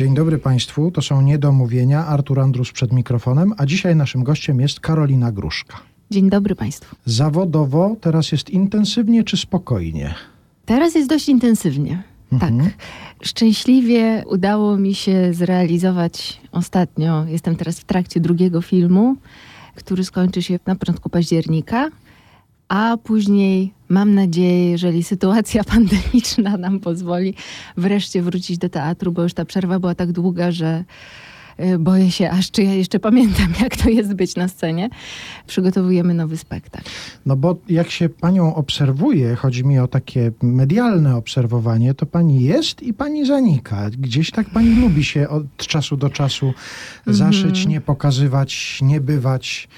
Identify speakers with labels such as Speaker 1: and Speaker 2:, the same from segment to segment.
Speaker 1: Dzień dobry Państwu, to są Niedomówienia, Artur Andrus przed mikrofonem, a dzisiaj naszym gościem jest Karolina Gruszka.
Speaker 2: Dzień dobry Państwu.
Speaker 1: Zawodowo teraz jest intensywnie czy spokojnie?
Speaker 2: Teraz jest dość intensywnie.
Speaker 1: Mhm.
Speaker 2: Tak. Szczęśliwie udało mi się zrealizować ostatnio, jestem teraz w trakcie drugiego filmu, który skończy się na początku października, a później mam nadzieję, jeżeli sytuacja pandemiczna nam pozwoli, wreszcie wrócić do teatru, bo już ta przerwa była tak długa, że y, boję się aż, czy ja jeszcze pamiętam, jak to jest być na scenie. Przygotowujemy nowy spektakl.
Speaker 1: No bo jak się Panią obserwuje, chodzi mi o takie medialne obserwowanie, to Pani jest i Pani zanika. Gdzieś tak Pani lubi się od czasu do czasu zaszyć, nie pokazywać, nie bywać.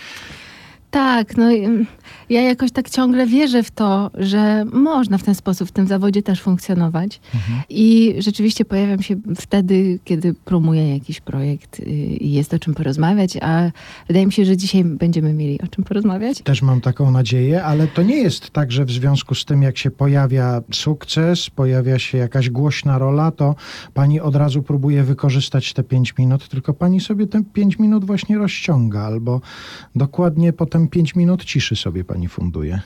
Speaker 2: Tak, no mm, ja jakoś tak ciągle wierzę w to, że można w ten sposób w tym zawodzie też funkcjonować. I rzeczywiście pojawiam się wtedy, kiedy promuję jakiś projekt y, i jest o czym porozmawiać, a wydaje mi się, że dzisiaj będziemy mieli o czym porozmawiać.
Speaker 1: Też mam taką nadzieję, ale to nie jest tak, że w związku z tym, jak się pojawia sukces, pojawia się jakaś głośna rola, to pani od razu próbuje wykorzystać te pięć minut, tylko pani sobie te pięć minut właśnie rozciąga, albo dokładnie potem pięć minut ciszy sobie pani funduje.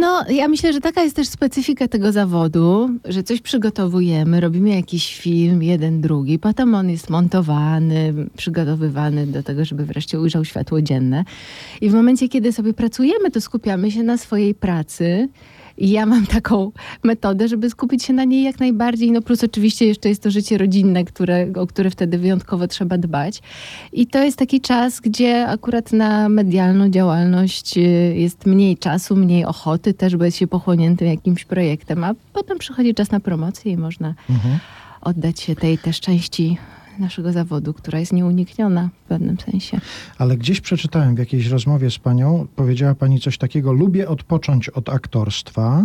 Speaker 2: No, ja myślę, że taka jest też specyfika tego zawodu, że coś przygotowujemy, robimy jakiś film, jeden, drugi, potem on jest montowany, przygotowywany do tego, żeby wreszcie ujrzał światło dzienne. I w momencie, kiedy sobie pracujemy, to skupiamy się na swojej pracy. I ja mam taką metodę, żeby skupić się na niej jak najbardziej. No plus oczywiście jeszcze jest to życie rodzinne, które, o które wtedy wyjątkowo trzeba dbać. I to jest taki czas, gdzie akurat na medialną działalność y, jest mniej czasu, mniej ochoty też być się pochłoniętym jakimś projektem, a potem przychodzi czas na promocję i można
Speaker 1: Mhm.
Speaker 2: oddać się tej też części naszego zawodu, która jest nieunikniona w pewnym sensie.
Speaker 1: Ale gdzieś przeczytałem w jakiejś rozmowie z panią, powiedziała pani coś takiego: Lubię odpocząć od aktorstwa,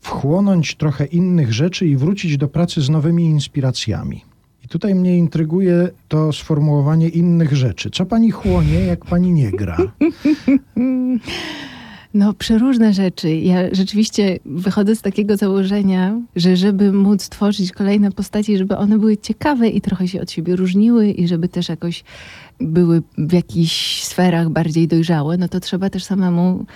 Speaker 1: wchłonąć trochę innych rzeczy i wrócić do pracy z nowymi inspiracjami. I tutaj mnie intryguje to sformułowanie innych rzeczy. Co pani chłonie, jak pani nie gra?
Speaker 2: No, przeróżne rzeczy. Ja rzeczywiście wychodzę z takiego założenia, że żeby móc tworzyć kolejne postaci, żeby one były ciekawe i trochę się od siebie różniły i żeby też jakoś były w jakichś sferach bardziej dojrzałe, no to trzeba też samemu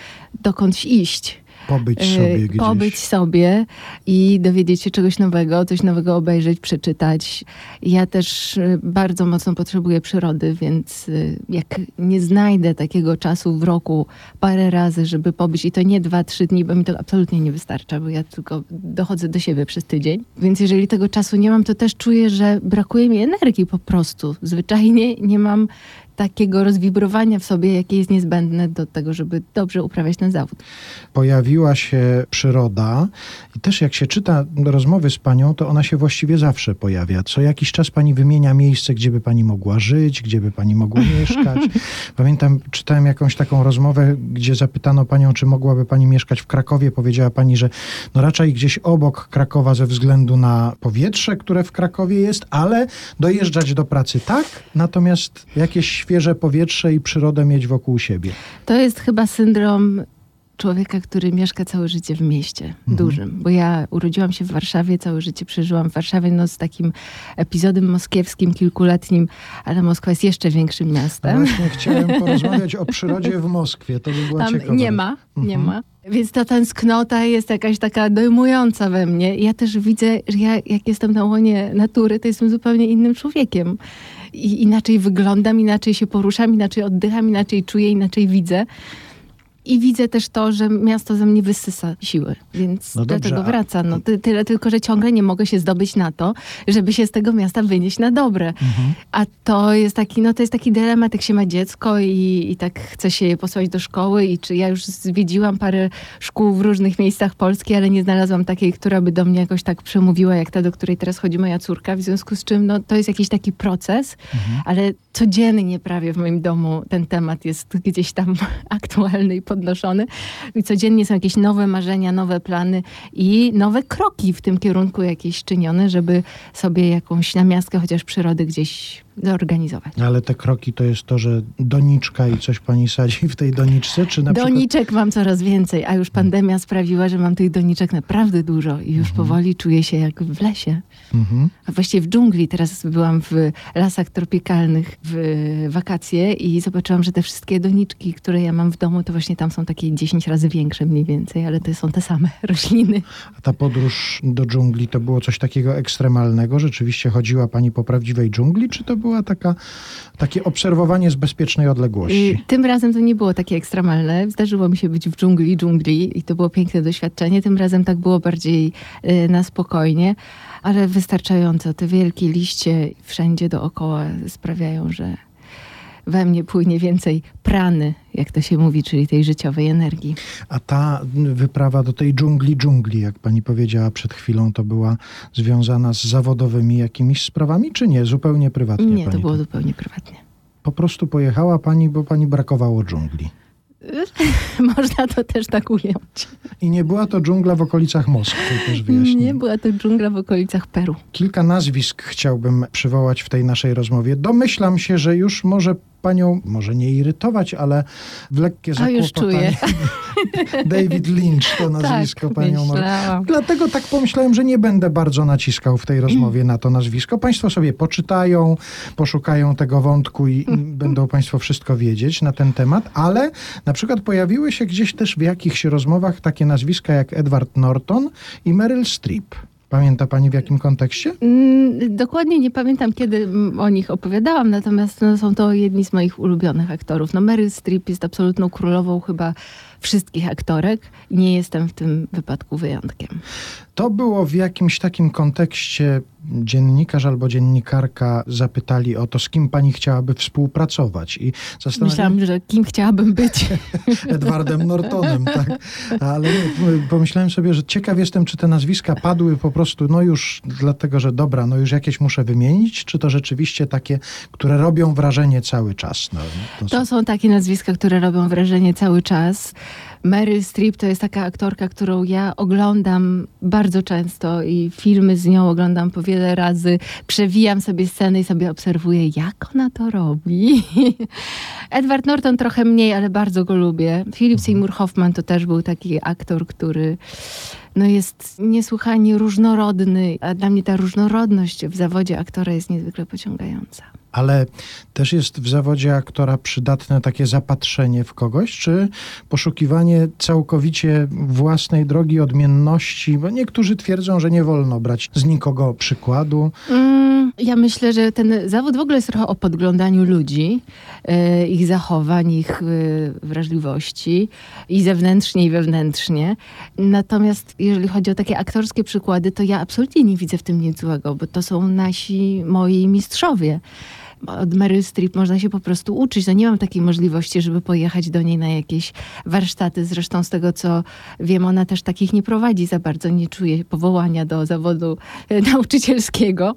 Speaker 2: dokądś iść.
Speaker 1: Pobyć
Speaker 2: E,
Speaker 1: sobie gdzieś.
Speaker 2: Pobyć sobie i dowiedzieć się czegoś nowego, coś nowego obejrzeć, przeczytać. Ja też e, bardzo mocno potrzebuję przyrody, więc e, jak nie znajdę takiego czasu w roku parę razy, żeby pobyć i to nie dwa, trzy dni, bo mi to absolutnie nie wystarcza, bo ja tylko dochodzę do siebie przez tydzień. Więc jeżeli tego czasu nie mam, to też czuję, że brakuje mi energii po prostu. Zwyczajnie nie mam takiego rozwibrowania w sobie, jakie jest niezbędne do tego, żeby dobrze uprawiać ten zawód.
Speaker 1: Pojawiła się przyroda i też jak się czyta rozmowy z panią, to ona się właściwie zawsze pojawia. Co jakiś czas pani wymienia miejsce, gdzie by pani mogła żyć, gdzie by pani mogła mieszkać. Pamiętam, czytałem jakąś taką rozmowę, gdzie zapytano panią, czy mogłaby pani mieszkać w Krakowie. Powiedziała pani, że no raczej gdzieś obok Krakowa ze względu na powietrze, które w Krakowie jest, ale dojeżdżać do pracy tak, natomiast jakieś świeże powietrze i przyrodę mieć wokół siebie.
Speaker 2: To jest chyba syndrom człowieka, który mieszka całe życie w mieście dużym. Bo ja urodziłam się w Warszawie, całe życie przeżyłam w Warszawie, no z takim epizodem moskiewskim, kilkuletnim, ale Moskwa jest jeszcze większym miastem.
Speaker 1: właśnie chciałem porozmawiać o przyrodzie w Moskwie. To by była
Speaker 2: Tam
Speaker 1: ciekawa.
Speaker 2: nie ma, nie
Speaker 1: Mhm.
Speaker 2: ma. Więc ta tęsknota jest jakaś taka dojmująca we mnie. Ja też widzę, że ja jak jestem na łonie natury, to jestem zupełnie innym człowiekiem. I inaczej wyglądam, inaczej się poruszam, inaczej oddycham, inaczej czuję, inaczej widzę. I widzę też to, że miasto ze mnie wysysa siły, więc
Speaker 1: No
Speaker 2: do
Speaker 1: dobrze,
Speaker 2: tego
Speaker 1: a-
Speaker 2: wraca. No, ty, tyle tylko, że ciągle nie mogę się zdobyć na to, żeby się z tego miasta wynieść na dobre.
Speaker 1: Mhm.
Speaker 2: A to jest taki, no to jest taki dylemat, jak się ma dziecko i, i tak chce się je posłać do szkoły i czy ja już zwiedziłam parę szkół w różnych miejscach Polski, ale nie znalazłam takiej, która by do mnie jakoś tak przemówiła, jak ta, do której teraz chodzi moja córka, w związku z czym no, to jest jakiś taki proces, ale codziennie prawie w moim domu ten temat jest gdzieś tam aktualny i podnoszony. I codziennie są jakieś nowe marzenia, nowe plany i nowe kroki w tym kierunku jakieś czynione, żeby sobie jakąś namiastkę chociaż przyrody gdzieś zorganizować.
Speaker 1: Ale te kroki to jest to, że doniczka i coś pani sadzi w tej doniczce, czy na przykład...
Speaker 2: Doniczek mam coraz więcej, a już pandemia sprawiła, że mam tych doniczek naprawdę dużo i już powoli czuję się jak w lesie.
Speaker 1: Mhm.
Speaker 2: a właściwie w dżungli. Teraz byłam w lasach tropikalnych w wakacje i zobaczyłam, że te wszystkie doniczki, które ja mam w domu, to właśnie tam są takie 10 razy większe mniej więcej, ale to są te same rośliny.
Speaker 1: A ta podróż do dżungli to było coś takiego ekstremalnego? Rzeczywiście chodziła pani po prawdziwej dżungli, czy to była taka, takie obserwowanie z bezpiecznej odległości?
Speaker 2: Tym razem to nie było takie ekstremalne. Zdarzyło mi się być w dżungli, dżungli i to było piękne doświadczenie. Tym razem tak było bardziej y, na spokojnie, ale wystarczająco. Te wielkie liście wszędzie dookoła sprawiają, że we mnie płynie więcej prany, jak to się mówi, czyli tej życiowej energii.
Speaker 1: A ta wyprawa do tej dżungli, dżungli, jak pani powiedziała przed chwilą, to była związana z zawodowymi jakimiś sprawami, czy nie? Zupełnie prywatnie
Speaker 2: Nie, to było zupełnie prywatnie.
Speaker 1: Po prostu pojechała pani, bo pani brakowało dżungli.
Speaker 2: Można to też tak ująć.
Speaker 1: I nie była to dżungla w okolicach Moskwy, też wyjaśnię.
Speaker 2: Nie, była to dżungla w okolicach Peru.
Speaker 1: Kilka nazwisk chciałbym przywołać w tej naszej rozmowie. Domyślam się, że już może panią, może nie irytować, ale w lekkie
Speaker 2: A już
Speaker 1: zakłopotanie. David Lynch to nazwisko
Speaker 2: tak,
Speaker 1: panią.
Speaker 2: myślałam.
Speaker 1: Dlatego tak pomyślałem, że nie będę bardzo naciskał w tej rozmowie na to nazwisko. Państwo sobie poczytają, poszukają tego wątku i będą Państwo wszystko wiedzieć na ten temat, ale na przykład pojawiły się gdzieś też w jakichś rozmowach takie nazwiska jak Edward Norton i Meryl Streep. Pamięta Pani w jakim kontekście?
Speaker 2: Mm, Dokładnie nie pamiętam, kiedy mm, o nich opowiadałam, natomiast no, są to jedni z moich ulubionych aktorów. No, Meryl Streep jest absolutną królową chyba wszystkich aktorek nie jestem w tym wypadku wyjątkiem.
Speaker 1: To było w jakimś takim kontekście dziennikarz albo dziennikarka zapytali o to, z kim pani chciałaby współpracować. I zastanawiałem
Speaker 2: Myślałam, że kim chciałabym być.
Speaker 1: Edwardem Nortonem, tak. Ale pomyślałem sobie, że ciekaw jestem, czy te nazwiska padły po prostu, no już dlatego, że dobra, no już jakieś muszę wymienić, czy to rzeczywiście takie, które robią wrażenie cały czas. No, to
Speaker 2: To są takie nazwiska, które robią wrażenie cały czas. Meryl Streep to jest taka aktorka, którą ja oglądam bardzo często i filmy z nią oglądam po wiele razy. Przewijam sobie sceny i sobie obserwuję, jak ona to robi. Edward Norton trochę mniej, ale bardzo go lubię. Philip Seymour Hoffman to też był taki aktor, który no jest niesłychanie różnorodny, a dla mnie ta różnorodność w zawodzie aktora jest niezwykle pociągająca.
Speaker 1: Ale też jest w zawodzie aktora przydatne takie zapatrzenie w kogoś, czy poszukiwanie całkowicie własnej drogi, odmienności? Bo niektórzy twierdzą, że nie wolno brać z nikogo przykładu.
Speaker 2: Mm, ja myślę, że ten zawód w ogóle jest trochę o podglądaniu ludzi, e, ich zachowań, ich e, wrażliwości i zewnętrznie, i wewnętrznie. Natomiast jeżeli chodzi o takie aktorskie przykłady, to ja absolutnie nie widzę w tym nic złego, bo to są nasi, moi mistrzowie. Od Meryl Streep można się po prostu uczyć. No nie mam takiej możliwości, żeby pojechać do niej na jakieś warsztaty. Zresztą z tego, co wiem, ona też takich nie prowadzi za bardzo. Nie czuje powołania do zawodu e, nauczycielskiego.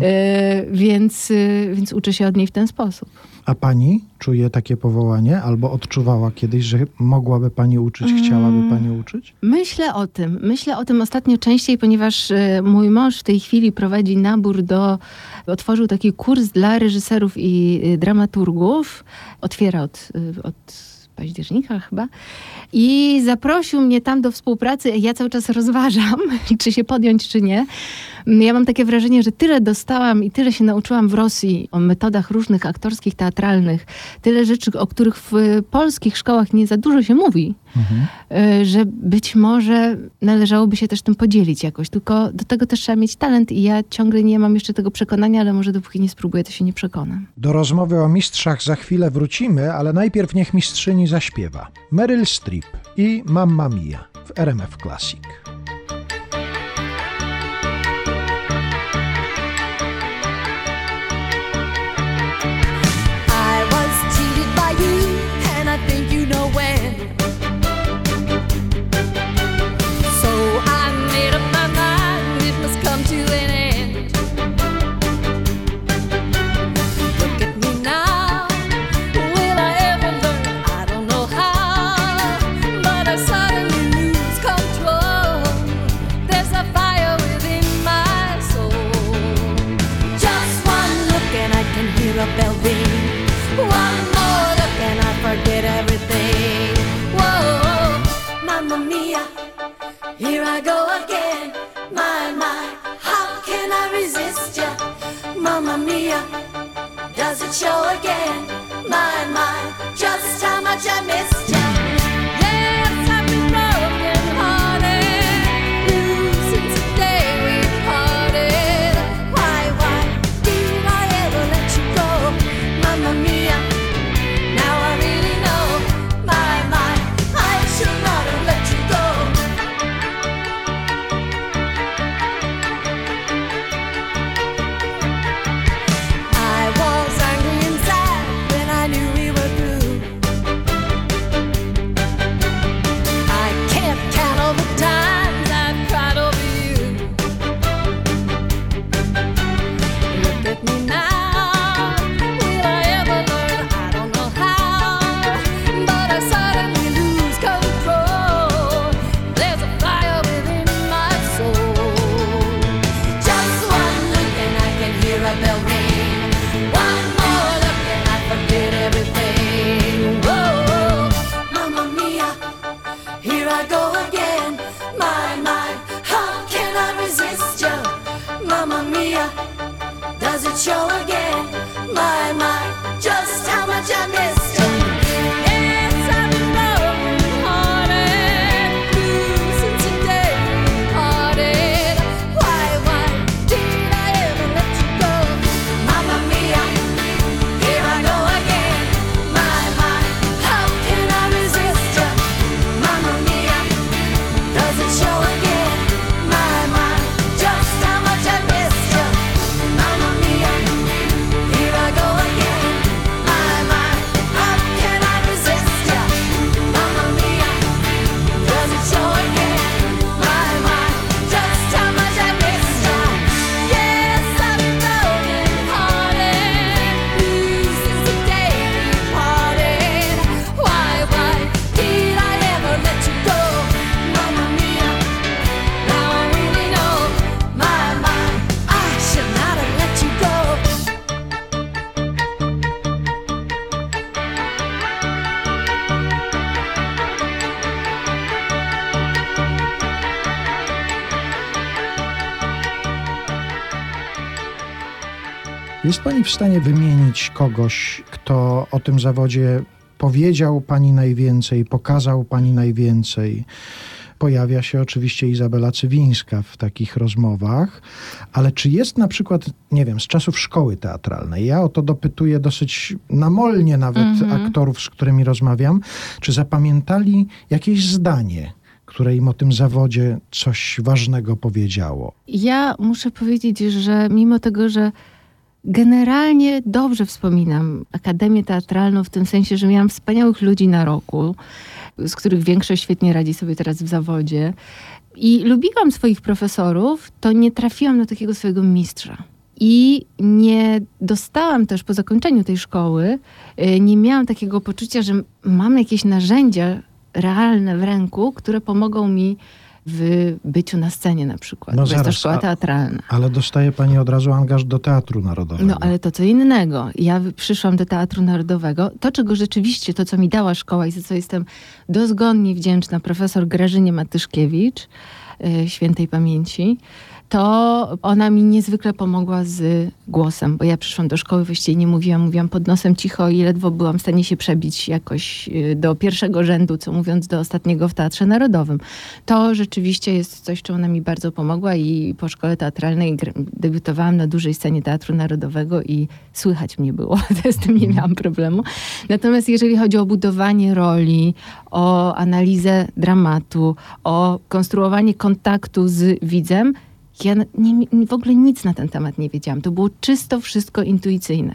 Speaker 2: E, więc, e, więc uczę się od niej w ten sposób.
Speaker 1: A pani czuje takie powołanie albo odczuwała kiedyś, że mogłaby pani uczyć, chciałaby pani uczyć?
Speaker 2: Myślę o tym. Myślę o tym ostatnio częściej, ponieważ e, mój mąż w tej chwili prowadzi nabór do. Otworzył taki kurs dla reżyserów i e, dramaturgów. Otwiera od, e, od października chyba. I zaprosił mnie tam do współpracy. Ja cały czas rozważam, czy się podjąć, czy nie. Ja mam takie wrażenie, że tyle dostałam i tyle się nauczyłam w Rosji o metodach różnych aktorskich, teatralnych, tyle rzeczy, o których w polskich szkołach nie za dużo się mówi, y, że być może należałoby się też tym podzielić jakoś. Tylko do tego też trzeba mieć talent i ja ciągle nie mam jeszcze tego przekonania, ale może dopóki nie spróbuję, to się nie przekonam.
Speaker 1: Do rozmowy o mistrzach za chwilę wrócimy, ale najpierw niech mistrzyni zaśpiewa. Meryl Streep i Mamma Mia w RMF Classic.
Speaker 3: missed ya, Mamma Mia. Does it show again? My, my, just how much I missed
Speaker 4: ya. Pani w stanie wymienić kogoś, kto o tym zawodzie powiedział pani najwięcej, pokazał pani najwięcej? Pojawia się oczywiście Izabela Cywińska w takich rozmowach, ale czy jest na przykład, nie wiem, z czasów szkoły teatralnej, ja o to dopytuję dosyć namolnie nawet aktorów, z którymi rozmawiam, czy zapamiętali jakieś zdanie, które im o tym zawodzie coś ważnego powiedziało?
Speaker 2: Ja muszę powiedzieć, że mimo tego, że generalnie dobrze wspominam Akademię Teatralną w tym sensie, że miałam wspaniałych ludzi na roku, z których większość świetnie radzi sobie teraz w zawodzie. I lubiłam swoich profesorów, to nie trafiłam do takiego swojego mistrza. I nie dostałam też po zakończeniu tej szkoły, y, nie miałam takiego poczucia, że mam jakieś narzędzia realne w ręku, które pomogą mi w byciu na scenie na przykład.
Speaker 4: No
Speaker 2: bo jest to
Speaker 4: zaraz,
Speaker 2: szkoła
Speaker 4: a-
Speaker 2: teatralna.
Speaker 4: Ale dostaje pani od razu angaż do Teatru Narodowego.
Speaker 2: No ale to co innego. Ja przyszłam do Teatru Narodowego. To, czego rzeczywiście, to co mi dała szkoła i za co jestem dozgonnie wdzięczna profesor Grażynie Matyszkiewicz, y, świętej pamięci, to ona mi niezwykle pomogła z głosem, bo ja przyszłam do szkoły, właściwie nie mówiłam, mówiłam pod nosem cicho i ledwo byłam w stanie się przebić jakoś y, do pierwszego rzędu, co mówiąc do ostatniego w Teatrze Narodowym. To rzeczywiście jest coś, czym ona mi bardzo pomogła i po szkole teatralnej debiutowałam na dużej scenie Teatru Narodowego i słychać mnie było, z tym nie miałam problemu. Natomiast jeżeli chodzi o budowanie roli, o analizę dramatu, o konstruowanie kontaktu z widzem, ja nie, w ogóle nic na ten temat nie wiedziałam. To było czysto wszystko intuicyjne.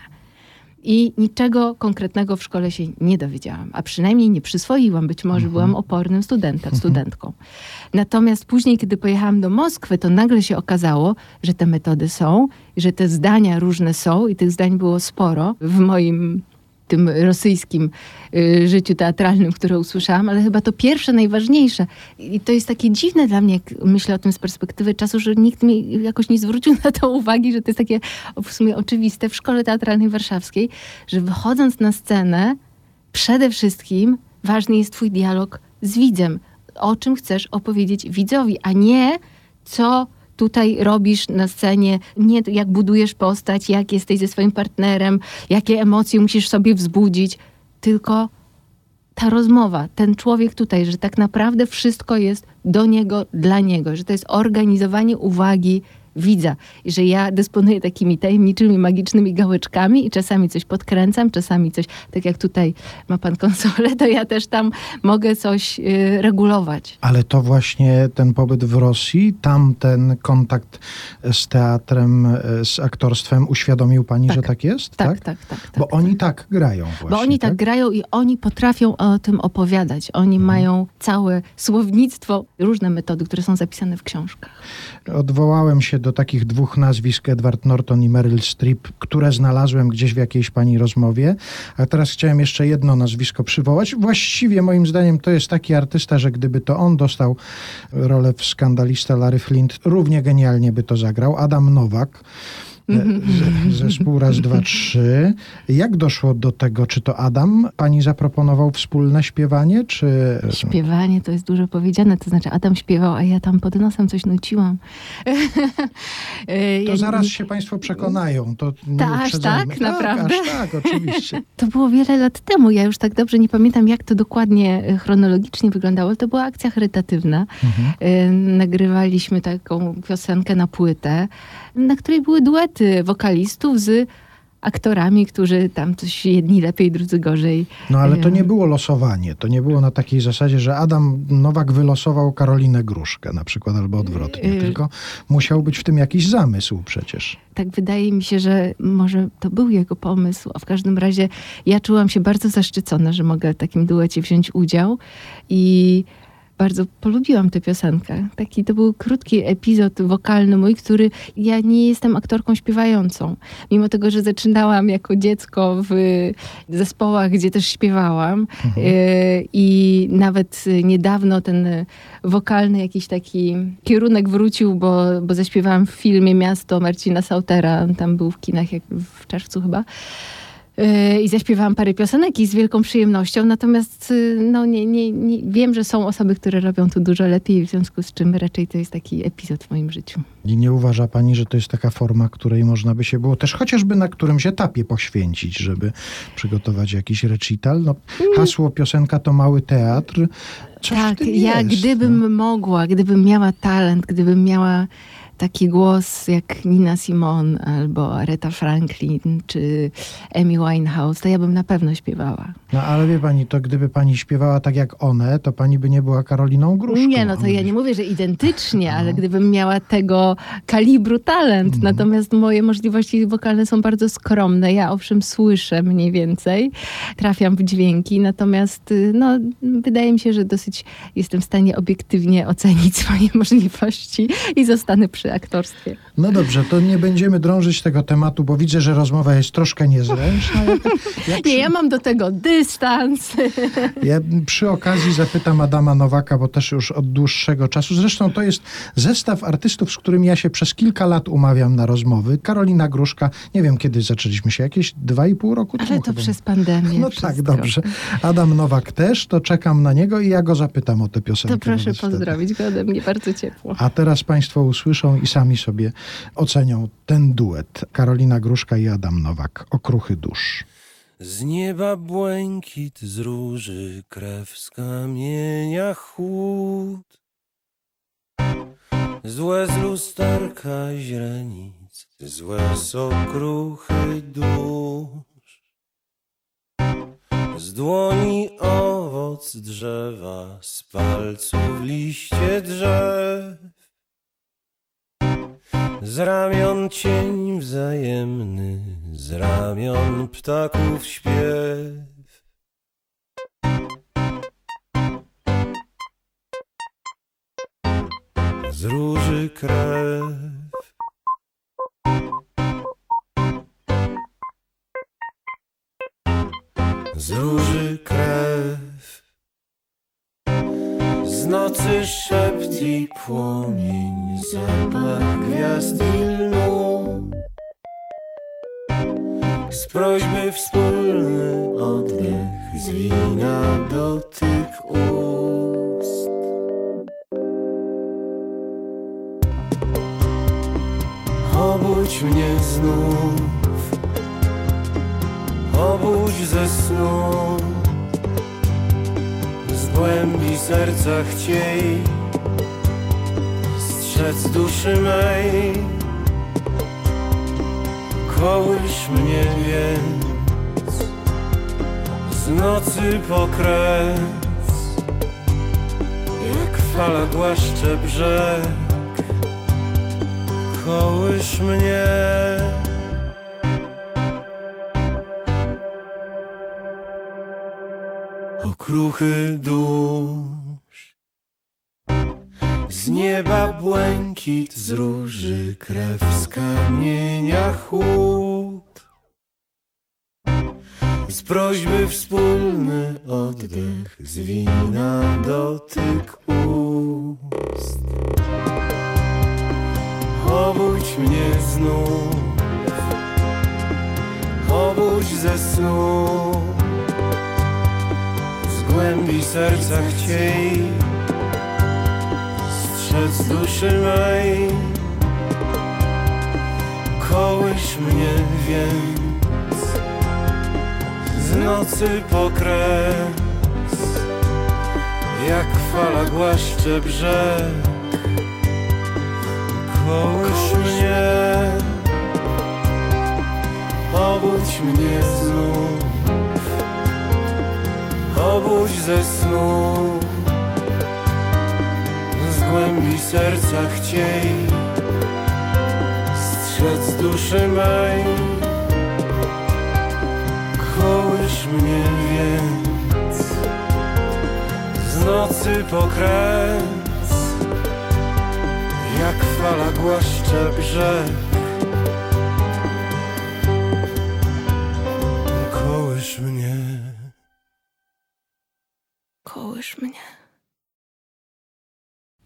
Speaker 2: I niczego konkretnego w szkole się nie dowiedziałam, a przynajmniej nie przyswoiłam. Być może byłam opornym studentem, studentką. Natomiast później, kiedy pojechałam do Moskwy, to nagle się okazało, że te metody są, że te zdania różne są i tych zdań było sporo w moim tym rosyjskim y, życiu teatralnym, które usłyszałam, ale chyba to pierwsze, najważniejsze. I to jest takie dziwne dla mnie, jak myślę o tym z perspektywy czasu, że nikt mi jakoś nie zwrócił na to uwagi, że to jest takie w sumie oczywiste w Szkole Teatralnej Warszawskiej, że wychodząc na scenę, przede wszystkim ważny jest twój dialog z widzem. O czym chcesz opowiedzieć widzowi, a nie co tutaj robisz na scenie, nie jak budujesz postać, jak jesteś ze swoim partnerem, jakie emocje musisz sobie wzbudzić, tylko ta rozmowa, ten człowiek tutaj, że tak naprawdę wszystko jest do niego, dla niego, że to jest organizowanie uwagi widza i że ja dysponuję takimi tajemniczymi, magicznymi gałeczkami i czasami coś podkręcam, czasami coś, tak jak tutaj ma pan konsolę, to ja też tam mogę coś y, regulować.
Speaker 1: Ale to właśnie ten pobyt w Rosji, tam ten kontakt z teatrem, e, z aktorstwem uświadomił pani,
Speaker 2: Tak.
Speaker 1: że tak jest?
Speaker 2: Tak, tak, tak. tak
Speaker 1: Bo
Speaker 2: tak.
Speaker 1: oni tak grają właśnie.
Speaker 2: Bo oni tak, grają i oni potrafią o tym opowiadać. Oni
Speaker 1: Mhm.
Speaker 2: mają całe słownictwo, różne metody, które są zapisane w książkach.
Speaker 1: Odwołałem się do takich dwóch nazwisk, Edward Norton i Meryl Streep, które znalazłem gdzieś w jakiejś pani rozmowie. A teraz chciałem jeszcze jedno nazwisko przywołać. Właściwie moim zdaniem to jest taki artysta, że gdyby to on dostał rolę w skandalista Larry Flint, równie genialnie by to zagrał. Adam Nowak.
Speaker 2: Mhm.
Speaker 1: e, Zespół raz, dwa, trzy. Jak doszło do tego? Czy to Adam pani zaproponował wspólne śpiewanie, czy...
Speaker 2: Śpiewanie to jest dużo powiedziane, to znaczy Adam śpiewał, a ja tam pod nosem coś nuciłam.
Speaker 1: To
Speaker 2: Ja-
Speaker 1: zaraz się państwo przekonają. To nie
Speaker 2: Ta, aż
Speaker 1: uprzedzajmy.
Speaker 2: tak? Naprawdę?
Speaker 1: Aż tak, oczywiście.
Speaker 2: To było wiele lat temu. Ja już tak dobrze nie pamiętam, jak to dokładnie e, chronologicznie wyglądało. To była akcja charytatywna.
Speaker 1: Mhm.
Speaker 2: E, Nagrywaliśmy taką piosenkę na płytę, na której były duety wokalistów z aktorami, którzy tam coś jedni lepiej, drudzy gorzej.
Speaker 1: No ale to nie było losowanie. To nie było na takiej zasadzie, że Adam Nowak wylosował Karolinę Gruszkę na przykład, albo odwrotnie.
Speaker 2: Y-
Speaker 1: Tylko musiał być w tym jakiś zamysł przecież.
Speaker 2: Tak wydaje mi się, że może to był jego pomysł, a w każdym razie ja czułam się bardzo zaszczycona, że mogę w takim duecie wziąć udział i bardzo polubiłam tę piosenkę. Taki to był krótki epizod wokalny mój, który ja nie jestem aktorką śpiewającą. Mimo tego, że zaczynałam jako dziecko w zespołach, gdzie też śpiewałam e, i nawet niedawno ten wokalny jakiś taki kierunek wrócił, bo, bo zaśpiewałam w filmie Miasto Marcina Sautera, tam był w kinach jak w czerwcu chyba. Yy, I zaśpiewałam parę piosenek i z wielką przyjemnością, natomiast yy, no, nie, nie, nie, wiem, że są osoby, które robią to dużo lepiej, w związku z czym raczej to jest taki epizod w moim życiu.
Speaker 1: I nie uważa pani, że to jest taka forma, której można by się było też chociażby na którymś etapie poświęcić, żeby przygotować jakiś recital? No, hasło piosenka to mały teatr. Coś
Speaker 2: tak, ja
Speaker 1: jest,
Speaker 2: gdybym
Speaker 1: no.
Speaker 2: mogła, gdybym miała talent, gdybym miała taki głos jak Nina Simone albo Aretha Franklin czy Amy Winehouse, to ja bym na pewno śpiewała.
Speaker 1: No ale wie pani, to gdyby pani śpiewała tak jak one, to pani by nie była Karoliną Gruszką.
Speaker 2: Nie, no to ja nie mówię, że identycznie, ale
Speaker 1: No.
Speaker 2: gdybym miała tego kalibru talent,
Speaker 1: Mhm.
Speaker 2: natomiast moje możliwości wokalne są bardzo skromne. Ja owszem słyszę mniej więcej, trafiam w dźwięki, natomiast y, no, wydaje mi się, że dosyć jestem w stanie obiektywnie ocenić swoje możliwości i zostanę przy aktorstwie.
Speaker 1: No dobrze, to nie będziemy drążyć tego tematu, bo widzę, że rozmowa jest troszkę niezręczna. Jak, jak przy,
Speaker 2: Nie, ja mam do tego dystans.
Speaker 1: ja przy okazji zapytam Adama Nowaka, bo też już od dłuższego czasu. Zresztą to jest zestaw artystów, z którymi ja się przez kilka lat umawiam na rozmowy. Karolina Gruszka, nie wiem kiedy zaczęliśmy się, jakieś dwa i pół roku
Speaker 2: Ale
Speaker 1: temu
Speaker 2: to
Speaker 1: chyba.
Speaker 2: przez pandemię.
Speaker 1: No tak, dobrze. Adam Nowak też, to czekam na niego i ja go zapytam o tę piosenkę.
Speaker 2: To proszę
Speaker 1: wtedy.
Speaker 2: pozdrowić go ode mnie bardzo ciepło.
Speaker 1: A teraz Państwo usłyszą i sami sobie ocenią ten duet. Karolina Gruszka i Adam Nowak. Okruchy dusz.
Speaker 5: Z nieba błękit, z róży krew, z kamienia chłód. Złe z lusterka źrenic, złe z okruchy dusz. Z dłoni owoc drzewa, z palców liście drzew. Z ramion cień wzajemny, z ramion ptaków śpiew. Z róży krew. Z róży krew. Z nocy szept i płomień, zapach gwiazd i lnu. Z prośby wspólny oddech, z wina dotyk ust. Obudź mnie znów Obudź ze snu Z głębi serca chciej Strzec duszy mej. Kołysz mnie więc Z nocy po kres Jak fala głaszcze brzeg. Kołysz mnie Okruchy dusz. Z nieba błękit Z róży krew Z kamienia chłód. Z prośby wspólny oddech Z wina dotyk ust. Obudź mnie znów. Obudź ze snu. Z głębi serca chciej Strzec duszy mej. Kołysz mnie więc Z nocy po Jak fala głaszcze brzeg. Kołysz mnie Obudź mnie znów Obudź ze snu. Z głębi serca chciej Strzec duszy mej. Kołysz mnie więc Z nocy po kres jak fala głaszcze brzeg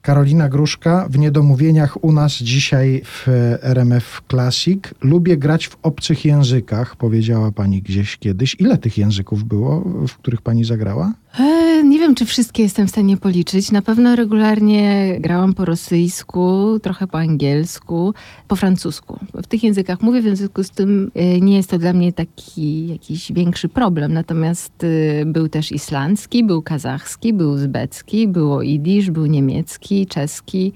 Speaker 1: Karolina Gruszka w Niedomówieniach u nas dzisiaj w RMF Classic. Lubię grać w obcych językach, powiedziała pani gdzieś kiedyś. Ile tych języków było, w których pani zagrała?
Speaker 2: E, nie wiem, czy wszystkie jestem w stanie policzyć. Na pewno regularnie grałam po rosyjsku, trochę po angielsku, po francusku. W tych językach mówię, w związku z tym e, nie jest to dla mnie taki jakiś większy problem. Natomiast e, był też islandzki, był kazachski, był uzbecki, było idisz, był niemiecki, czeski.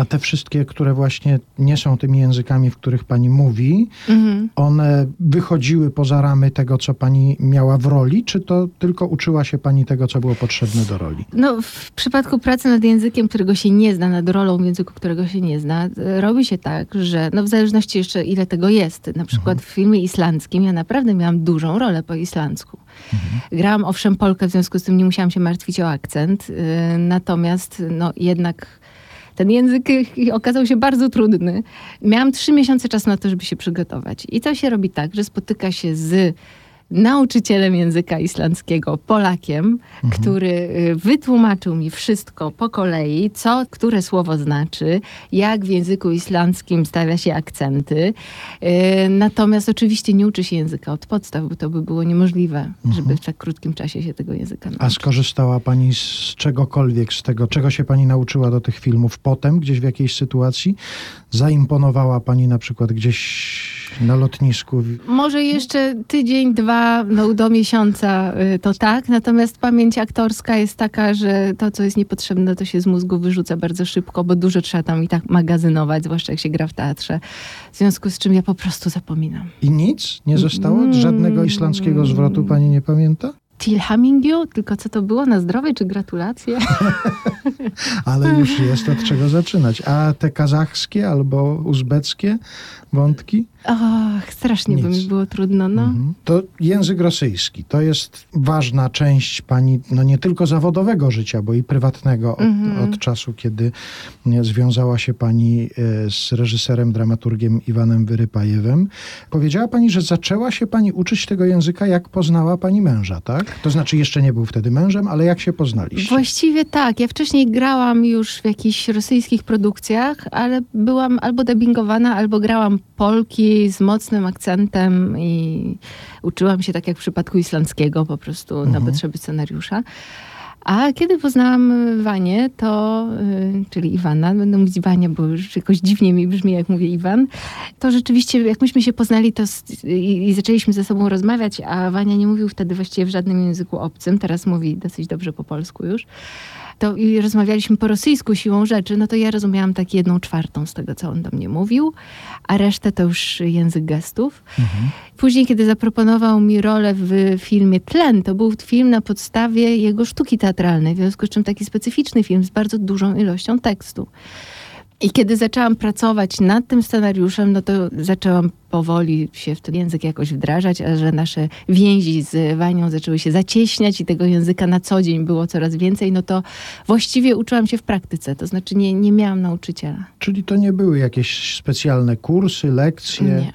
Speaker 1: A te wszystkie, które właśnie nie są tymi językami, w których pani mówi,
Speaker 2: Mhm.
Speaker 1: one wychodziły poza ramy tego, co pani miała w roli, czy to tylko uczyła się pani tego, co było potrzebne do roli?
Speaker 2: No, w przypadku pracy nad językiem, którego się nie zna, nad rolą w języku, którego się nie zna, e, robi się tak, że no w zależności jeszcze ile tego jest. Na przykład w filmie islandzkim ja naprawdę miałam dużą rolę po islandzku. Grałam owszem Polkę, w związku z tym nie musiałam się martwić o akcent, y, natomiast no jednak ten język y, okazał się bardzo trudny. Miałam trzy miesiące czasu na to, żeby się przygotować. I to się robi tak, że spotyka się z nauczycielem języka islandzkiego, Polakiem, który y, wytłumaczył mi wszystko po kolei, co które słowo znaczy, jak w języku islandzkim stawia się akcenty. Y, Natomiast oczywiście nie uczy się języka od podstaw, bo to by było niemożliwe, żeby w tak krótkim czasie się tego języka
Speaker 1: A
Speaker 2: nauczyć.
Speaker 1: skorzystała pani z czegokolwiek, z tego, czego się pani nauczyła do tych filmów potem, gdzieś w jakiejś sytuacji? Zaimponowała pani na przykład gdzieś na lotnisku?
Speaker 2: Może jeszcze tydzień, dwa, no do miesiąca y, to tak, natomiast pamięć aktorska jest taka, że to, co jest niepotrzebne, to się z mózgu wyrzuca bardzo szybko, bo dużo trzeba tam i tak magazynować, zwłaszcza jak się gra w teatrze. W związku z czym ja po prostu zapominam.
Speaker 1: I nic nie zostało? Żadnego islandzkiego zwrotu pani nie pamięta?
Speaker 2: Tilhamingju, tylko co to było? Na zdrowie czy gratulacje?
Speaker 1: Ale już jest od czego zaczynać. A te kazachskie albo uzbeckie wątki?
Speaker 2: Och, strasznie by
Speaker 1: Nic.
Speaker 2: mi było trudno, no.
Speaker 1: Mhm. To język rosyjski. To jest ważna część pani, no nie tylko zawodowego życia, bo i prywatnego od,
Speaker 2: Mhm.
Speaker 1: od czasu, kiedy nie, związała się pani e, z reżyserem, dramaturgiem Iwanem Wyrypajewem. Powiedziała pani, że zaczęła się pani uczyć tego języka, jak poznała pani męża, tak? To znaczy jeszcze nie był wtedy mężem, ale jak się poznaliście?
Speaker 2: Właściwie tak. Ja wcześniej grałam już w jakichś rosyjskich produkcjach, ale byłam albo dubbingowana, albo grałam Polki z mocnym akcentem i uczyłam się tak jak w przypadku islandzkiego po prostu na
Speaker 1: Mhm.
Speaker 2: potrzeby scenariusza. A kiedy poznałam y, Wanię, to, y, czyli Iwana, będę mówić Wania, bo już jakoś dziwnie mi brzmi, jak mówię Iwan, to rzeczywiście, jak myśmy się poznali to i, i zaczęliśmy ze sobą rozmawiać, a Wania nie mówił wtedy właściwie w żadnym języku obcym, teraz mówi dosyć dobrze po polsku już, to i rozmawialiśmy po rosyjsku siłą rzeczy, no to ja rozumiałam tak jedną czwartą z tego, co on do mnie mówił, a resztę to już język gestów. Później, kiedy zaproponował mi rolę w filmie Tlen, to był film na podstawie jego sztuki teatralnej, w związku z czym taki specyficzny film z bardzo dużą ilością tekstu. I kiedy zaczęłam pracować nad tym scenariuszem, no to zaczęłam powoli się w ten język jakoś wdrażać, a że nasze więzi z Wanią zaczęły się zacieśniać i tego języka na co dzień było coraz więcej, no to właściwie uczyłam się w praktyce, to znaczy nie, nie miałam nauczyciela.
Speaker 1: Czyli to nie były jakieś specjalne kursy, lekcje?
Speaker 2: Nie.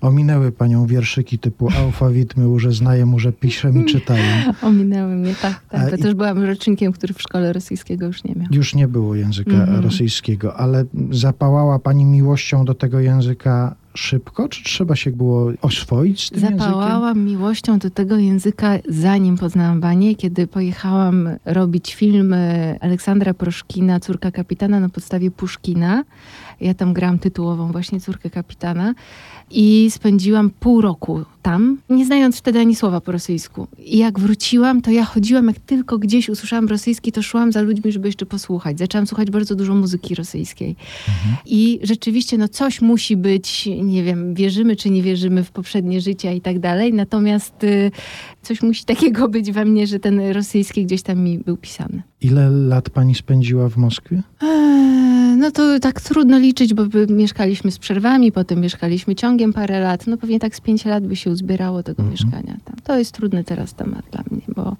Speaker 1: Ominęły panią wierszyki typu alfawit, my już znaję, może piszę i czytają.
Speaker 2: Ominęły mnie, tak, tak. To też byłam rocznikiem, który w szkole rosyjskiego już nie miał.
Speaker 1: Już nie było języka
Speaker 2: Mhm.
Speaker 1: rosyjskiego, ale zapałała pani miłością do tego języka szybko, czy trzeba się było oswoić z tym językiem?
Speaker 2: Zapałałam miłością do tego języka, zanim poznałam Wanię, kiedy pojechałam robić film e, Aleksandra Proszkina, Córka Kapitana na podstawie Puszkina. Ja tam grałam tytułową właśnie Córkę Kapitana i spędziłam pół roku tam, nie znając wtedy ani słowa po rosyjsku. I jak wróciłam, to ja chodziłam, jak tylko gdzieś usłyszałam rosyjski, to szłam za ludźmi, żeby jeszcze posłuchać. Zaczęłam słuchać bardzo dużo muzyki rosyjskiej. I rzeczywiście, no coś musi być, nie wiem, wierzymy czy nie wierzymy w poprzednie życia i tak dalej, natomiast y, coś musi takiego być we mnie, że ten rosyjski gdzieś tam mi był pisany.
Speaker 1: Ile lat pani spędziła w Moskwie?
Speaker 2: Eee, no to tak trudno liczyć, bo mieszkaliśmy z przerwami, potem mieszkaliśmy ciągiem parę lat, no pewnie tak z pięć lat by się uzbierało tego mieszkania tam. To jest trudny teraz temat dla mnie, bo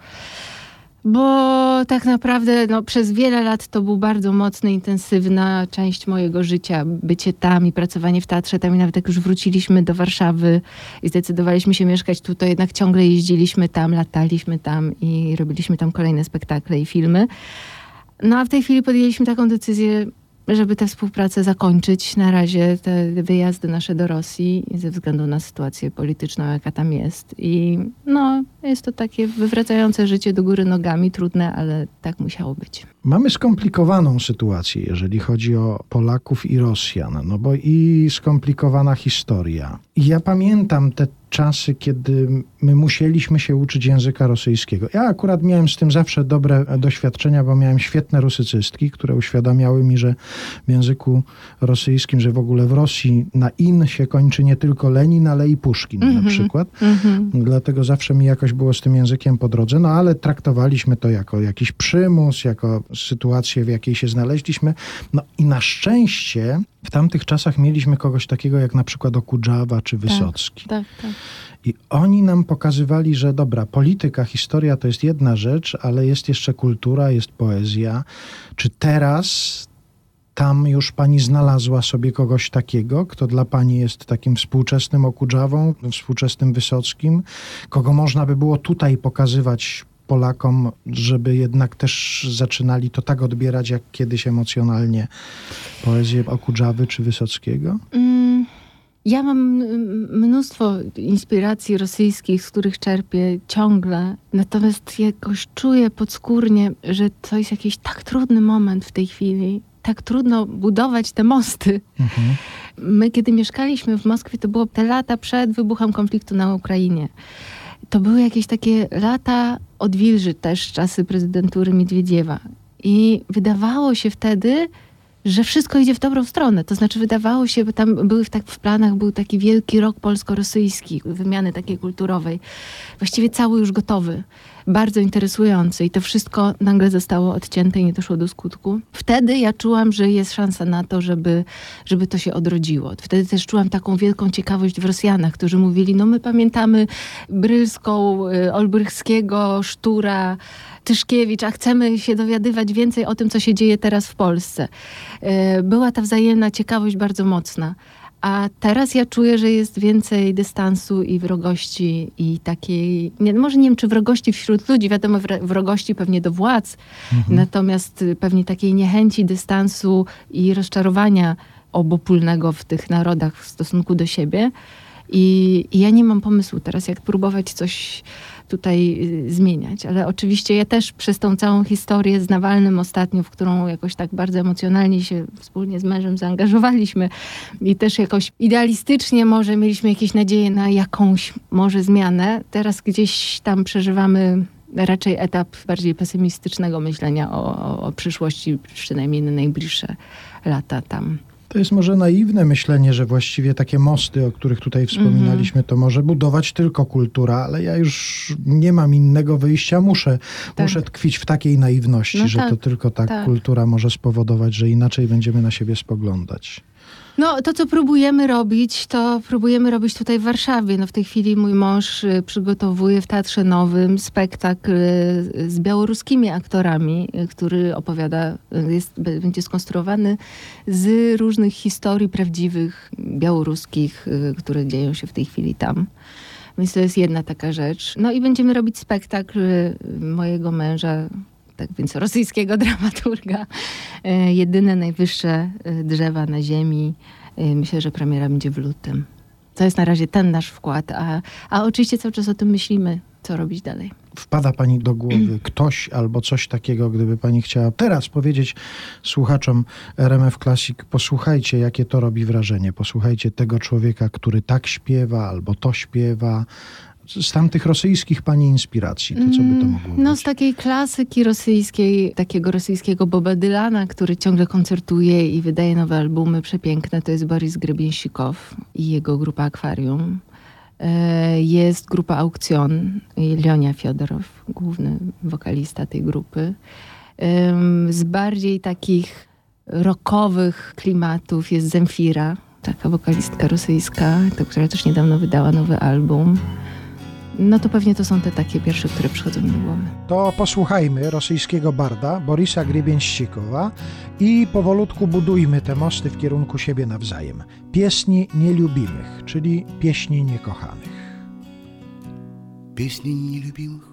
Speaker 2: bo tak naprawdę no, przez wiele lat to był bardzo mocna, intensywna część mojego życia. Bycie tam i pracowanie w teatrze tam i nawet jak już wróciliśmy do Warszawy i zdecydowaliśmy się mieszkać tu, to jednak ciągle jeździliśmy tam, lataliśmy tam i robiliśmy tam kolejne spektakle i filmy. No a w tej chwili podjęliśmy taką decyzję, żeby tę współpracę zakończyć. Na razie te wyjazdy nasze do Rosji ze względu na sytuację polityczną, jaka tam jest. I no, jest to takie wywracające życie do góry nogami, trudne, ale tak musiało być.
Speaker 1: Mamy skomplikowaną sytuację, jeżeli chodzi o Polaków i Rosjan, no bo i skomplikowana historia. I ja pamiętam te czasy, kiedy my musieliśmy się uczyć języka rosyjskiego. Ja akurat miałem z tym zawsze dobre doświadczenia, bo miałem świetne rusycystki, które uświadamiały mi, że w języku rosyjskim, że w ogóle w Rosji na in się kończy nie tylko Lenin, ale i Puszkin na
Speaker 2: Mhm.
Speaker 1: przykład.
Speaker 2: Mhm.
Speaker 1: Dlatego zawsze mi jakoś było z tym językiem po drodze, no ale traktowaliśmy to jako jakiś przymus, jako sytuację, w jakiej się znaleźliśmy. No i na szczęście w tamtych czasach mieliśmy kogoś takiego jak na przykład Okudżawa czy Wysocki.
Speaker 2: Tak, tak.
Speaker 1: I oni nam pokazywali, że dobra, polityka, historia to jest jedna rzecz, ale jest jeszcze kultura, jest poezja. Czy teraz tam już pani znalazła sobie kogoś takiego, kto dla pani jest takim współczesnym Okudżawą, współczesnym Wysockim, kogo można by było tutaj pokazywać Polakom, żeby jednak też zaczynali to tak odbierać, jak kiedyś emocjonalnie poezję Okudżawy czy Wysockiego?
Speaker 2: Mm, Ja mam mnóstwo inspiracji rosyjskich, z których czerpię ciągle, natomiast jakoś czuję podskórnie, że to jest jakiś tak trudny moment w tej chwili, tak trudno budować te mosty.
Speaker 1: Mhm.
Speaker 2: My, kiedy mieszkaliśmy w Moskwie, to było te lata przed wybuchem konfliktu na Ukrainie. To były jakieś takie lata odwilży też, czasy prezydentury Miedwiediewa. I wydawało się wtedy, że wszystko idzie w dobrą stronę. To znaczy wydawało się, bo tam były w, tak, w planach był taki wielki rok polsko-rosyjski, wymiany takiej kulturowej. Właściwie cały już gotowy. Bardzo interesujący i to wszystko nagle zostało odcięte i nie doszło do skutku. Wtedy ja czułam, że jest szansa na to, żeby, żeby to się odrodziło. Wtedy też czułam taką wielką ciekawość w Rosjanach, którzy mówili, no my pamiętamy Brylską, y, Olbrychskiego, Sztura, Tyszkiewicz, a chcemy się dowiadywać więcej o tym, co się dzieje teraz w Polsce. Y, Była ta wzajemna ciekawość bardzo mocna. A teraz ja czuję, że jest więcej dystansu i wrogości i takiej, nie, może nie wiem czy wrogości wśród ludzi, wiadomo wro- wrogości pewnie do władz, natomiast y, pewnie takiej niechęci, dystansu i rozczarowania obopólnego w tych narodach w stosunku do siebie. I, I ja nie mam pomysłu teraz, jak próbować coś tutaj y, zmieniać. Ale oczywiście ja też przez tą całą historię z Nawalnym ostatnio, w którą jakoś tak bardzo emocjonalnie się wspólnie z mężem zaangażowaliśmy i też jakoś idealistycznie może mieliśmy jakieś nadzieje na jakąś może zmianę. Teraz gdzieś tam przeżywamy raczej etap bardziej pesymistycznego myślenia o, o, o przyszłości, przynajmniej na najbliższe lata tam.
Speaker 1: To jest może naiwne myślenie, że właściwie takie mosty, o których tutaj wspominaliśmy, to może budować tylko kultura, ale ja już nie mam innego wyjścia. Muszę,
Speaker 2: Tak.
Speaker 1: muszę tkwić w takiej naiwności,
Speaker 2: No
Speaker 1: że to
Speaker 2: tak,
Speaker 1: tylko tak,
Speaker 2: tak.
Speaker 1: kultura może spowodować, że inaczej będziemy na siebie spoglądać.
Speaker 2: No, to co próbujemy robić, to próbujemy robić tutaj w Warszawie. No, w tej chwili mój mąż y, przygotowuje w Teatrze Nowym spektakl y, z białoruskimi aktorami, y, który opowiada, jest, będzie skonstruowany z różnych historii prawdziwych białoruskich, które dzieją się w tej chwili tam. Więc to jest jedna taka rzecz. No i będziemy robić spektakl mojego męża, tak więc rosyjskiego dramaturga. E, Jedyne najwyższe e, drzewa na ziemi. E, Myślę, że premiera będzie w lutym. To jest na razie ten nasz wkład, a, a oczywiście cały czas o tym myślimy, co robić dalej.
Speaker 1: Wpada pani do głowy ktoś albo coś takiego, gdyby pani chciała teraz powiedzieć słuchaczom RMF Classic, posłuchajcie, jakie to robi wrażenie. Posłuchajcie tego człowieka, który tak śpiewa albo to śpiewa. Z tamtych rosyjskich pani inspiracji, to co by to mogło
Speaker 2: No
Speaker 1: być?
Speaker 2: z takiej klasyki rosyjskiej, takiego rosyjskiego Boba Dylana, który ciągle koncertuje i wydaje nowe albumy przepiękne, to jest Boris Grebiensikow i jego grupa Akwarium. E, Jest grupa Aukcjon i Leonia Fiodorow, główny wokalista tej grupy. Z bardziej takich rockowych klimatów jest Zemfira, taka wokalistka rosyjska, która też niedawno wydała nowy album No to pewnie to są te takie pierwsze, które przychodzą mi do głowy.
Speaker 1: To posłuchajmy rosyjskiego barda Borisa Griebięścikowa i powolutku budujmy te mosty w kierunku siebie nawzajem. Pieśni nielubimych, czyli pieśni niekochanych.
Speaker 6: Песни нелюбимых,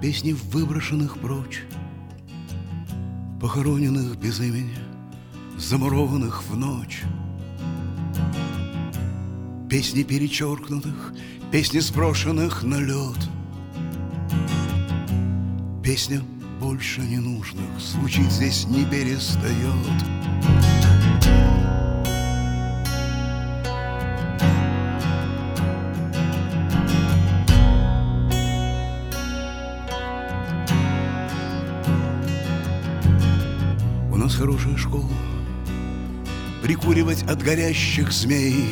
Speaker 6: песни выброшенных прочь, Похороненных без имени, замурованных в ночь. Песни перечеркнутых, песни сброшенных на лед. Песня больше ненужных звучит здесь не перестает. У нас хорошая школа Прикуривать от горящих змей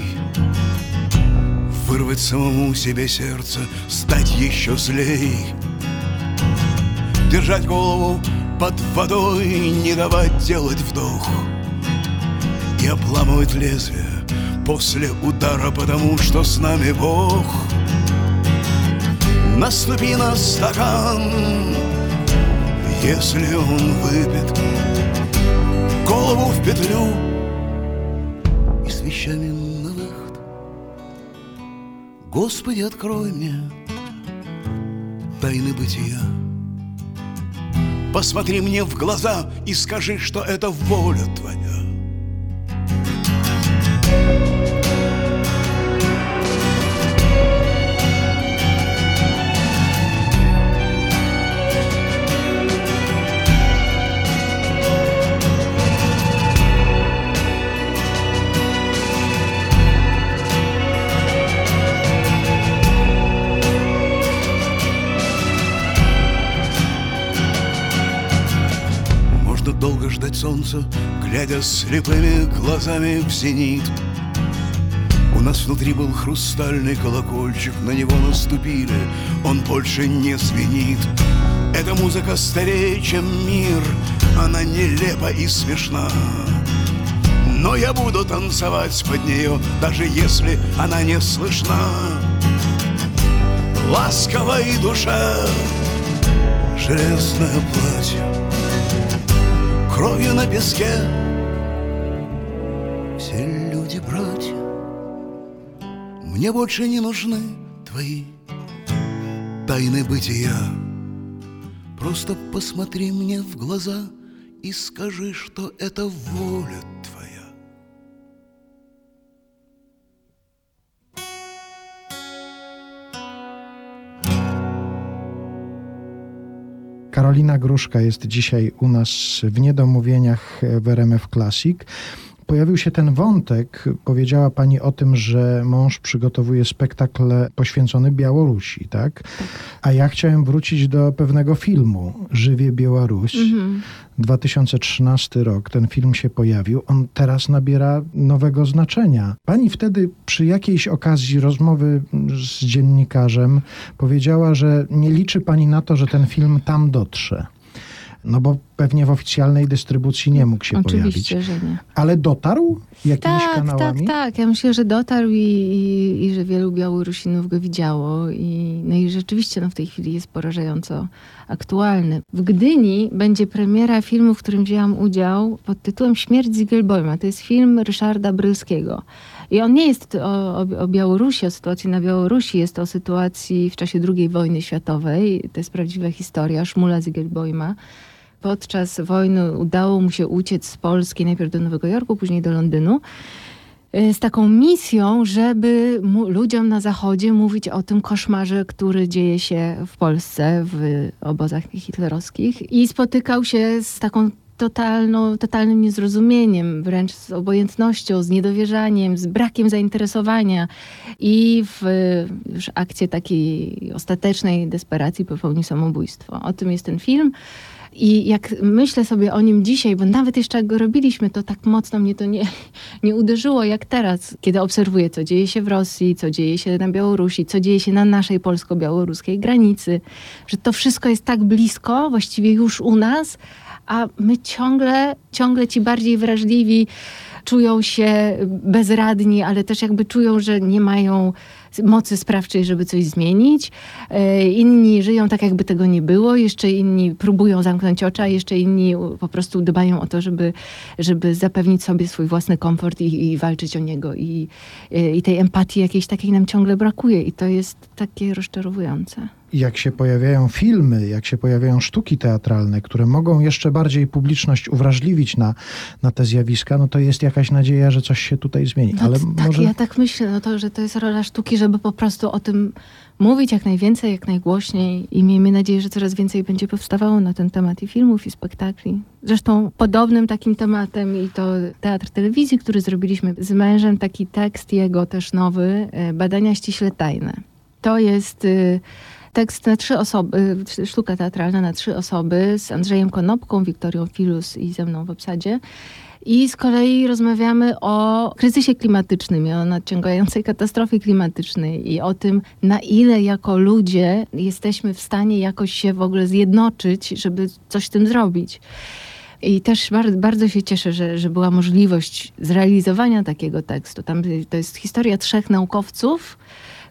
Speaker 6: Вырвать самому себе сердце Стать еще злей. Держать голову под водой Не давать делать вдох. И обламывать лезвие После удара Потому что с нами Бог. Наступи на стакан Если он выпит голову в петлю И с вещами Господи, открой мне тайны бытия. Посмотри мне в глаза и скажи, что это воля твоя долго ждать солнца, глядя слепыми глазами в зенит. У нас внутри был хрустальный колокольчик, на него наступили, он больше не звенит. Эта музыка старее, чем мир, она нелепа и смешна. Но я буду танцевать под нее, даже если она не слышна. Ласковой душа, железное платье, кровью на песке. Все люди братья Мне больше не нужны твои тайны бытия. Просто посмотри мне в глаза И скажи, что это воля твоя
Speaker 1: Karolina Gruszka jest dzisiaj u nas w Niedomówieniach w RMF Classic. Pojawił się ten wątek, powiedziała pani o tym, że mąż przygotowuje spektakl poświęcony Białorusi, tak? A ja chciałem wrócić do pewnego filmu, Żywie Białoruś. 2013 rok, ten film się pojawił. On teraz nabiera nowego znaczenia. Pani wtedy przy jakiejś okazji rozmowy z dziennikarzem powiedziała, że nie liczy pani na to, że ten film tam dotrze. No bo pewnie w oficjalnej dystrybucji nie mógł się
Speaker 2: Oczywiście,
Speaker 1: pojawić.
Speaker 2: że nie.
Speaker 1: Ale dotarł jakimiś
Speaker 2: Tak,
Speaker 1: kanałami?
Speaker 2: tak, tak. Ja myślę, że dotarł i, i, i że wielu Białorusinów go widziało. I, no i rzeczywiście no, w tej chwili jest porażająco aktualny. W Gdyni będzie premiera filmu, w którym wzięłam udział pod tytułem Śmierć Ziegelbojma. To jest film Ryszarda Brylskiego. I on nie jest o, o, o Białorusi, o sytuacji na Białorusi, jest o sytuacji w czasie II wojny światowej. To jest prawdziwa historia Szmula Ziegelbojma. Podczas wojny udało mu się uciec z Polski najpierw do Nowego Jorku, później do Londynu y, z taką misją, żeby mu, ludziom na zachodzie mówić o tym koszmarze, który dzieje się w Polsce, w obozach hitlerowskich. I spotykał się z taką totalną, totalnym niezrozumieniem, wręcz z obojętnością, z niedowierzaniem, z brakiem zainteresowania. I w już akcie takiej ostatecznej desperacji popełnił samobójstwo. O tym jest ten film. I jak myślę sobie o nim dzisiaj, bo nawet jeszcze jak go robiliśmy, to tak mocno mnie to nie, nie uderzyło jak teraz, kiedy obserwuję, co dzieje się w Rosji, co dzieje się na Białorusi, co dzieje się na naszej polsko-białoruskiej granicy, że to wszystko jest tak blisko, właściwie już u nas, a my ciągle, ciągle ci bardziej wrażliwi czują się bezradni, ale też jakby czują, że nie mają mocy sprawczej, żeby coś zmienić. E, Inni żyją tak, jakby tego nie było, jeszcze inni próbują zamknąć oczy, a jeszcze inni po prostu dbają o to, żeby, żeby zapewnić sobie swój własny komfort i, i walczyć o niego. I, e, I tej empatii jakiejś takiej nam ciągle brakuje i to jest takie rozczarowujące.
Speaker 1: Jak się pojawiają filmy, jak się pojawiają sztuki teatralne, które mogą jeszcze bardziej publiczność uwrażliwić na, na te zjawiska, no to jest jakaś nadzieja, że coś się tutaj zmieni.
Speaker 2: No
Speaker 1: Ale
Speaker 2: tak,
Speaker 1: może
Speaker 2: ja tak myślę, no to, że to jest rola sztuki, żeby po prostu o tym mówić jak najwięcej, jak najgłośniej i miejmy nadzieję, że coraz więcej będzie powstawało na ten temat i filmów, i spektakli. Zresztą podobnym takim tematem i to teatr telewizji, który zrobiliśmy z mężem, taki tekst jego też nowy, e, Badania ściśle tajne. To jest y, tekst na trzy osoby, sztuka teatralna na trzy osoby z Andrzejem Konopką, Wiktorią Filus i ze mną w obsadzie. I z kolei rozmawiamy o kryzysie klimatycznym i o nadciągającej katastrofie klimatycznej i o tym, na ile jako ludzie jesteśmy w stanie jakoś się w ogóle zjednoczyć, żeby coś z tym zrobić. I też bardzo, bardzo się cieszę, że, że była możliwość zrealizowania takiego tekstu. Tam y, to jest historia trzech naukowców,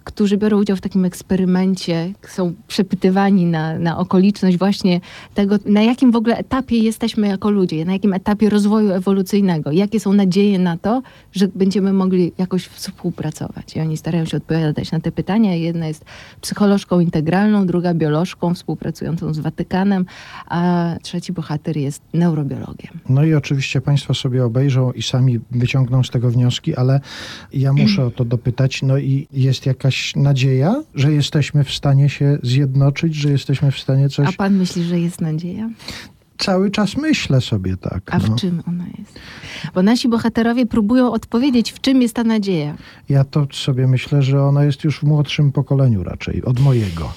Speaker 2: którzy biorą udział w takim eksperymencie, są przepytywani na, na okoliczność właśnie tego, na jakim w ogóle etapie jesteśmy jako ludzie, na jakim etapie rozwoju ewolucyjnego, jakie są nadzieje na to, że będziemy mogli jakoś współpracować. I oni starają się odpowiadać na te pytania. Jedna jest psycholożką integralną, druga biolożką współpracującą z Watykanem, a trzeci bohater jest neurobiologiem.
Speaker 1: No i oczywiście Państwo sobie obejrzą i sami wyciągną z tego wnioski, ale ja muszę o to dopytać. No i jest jakaś nadzieja, że jesteśmy w stanie się zjednoczyć, że jesteśmy w stanie
Speaker 2: A
Speaker 1: coś.
Speaker 2: pan myśli, że jest nadzieja?
Speaker 1: Cały czas myślę sobie tak.
Speaker 2: A w
Speaker 1: no.
Speaker 2: czym ona jest? Bo nasi bohaterowie próbują odpowiedzieć, w czym jest ta nadzieja.
Speaker 1: Ja to sobie myślę, że ona jest już w młodszym pokoleniu raczej, od mojego.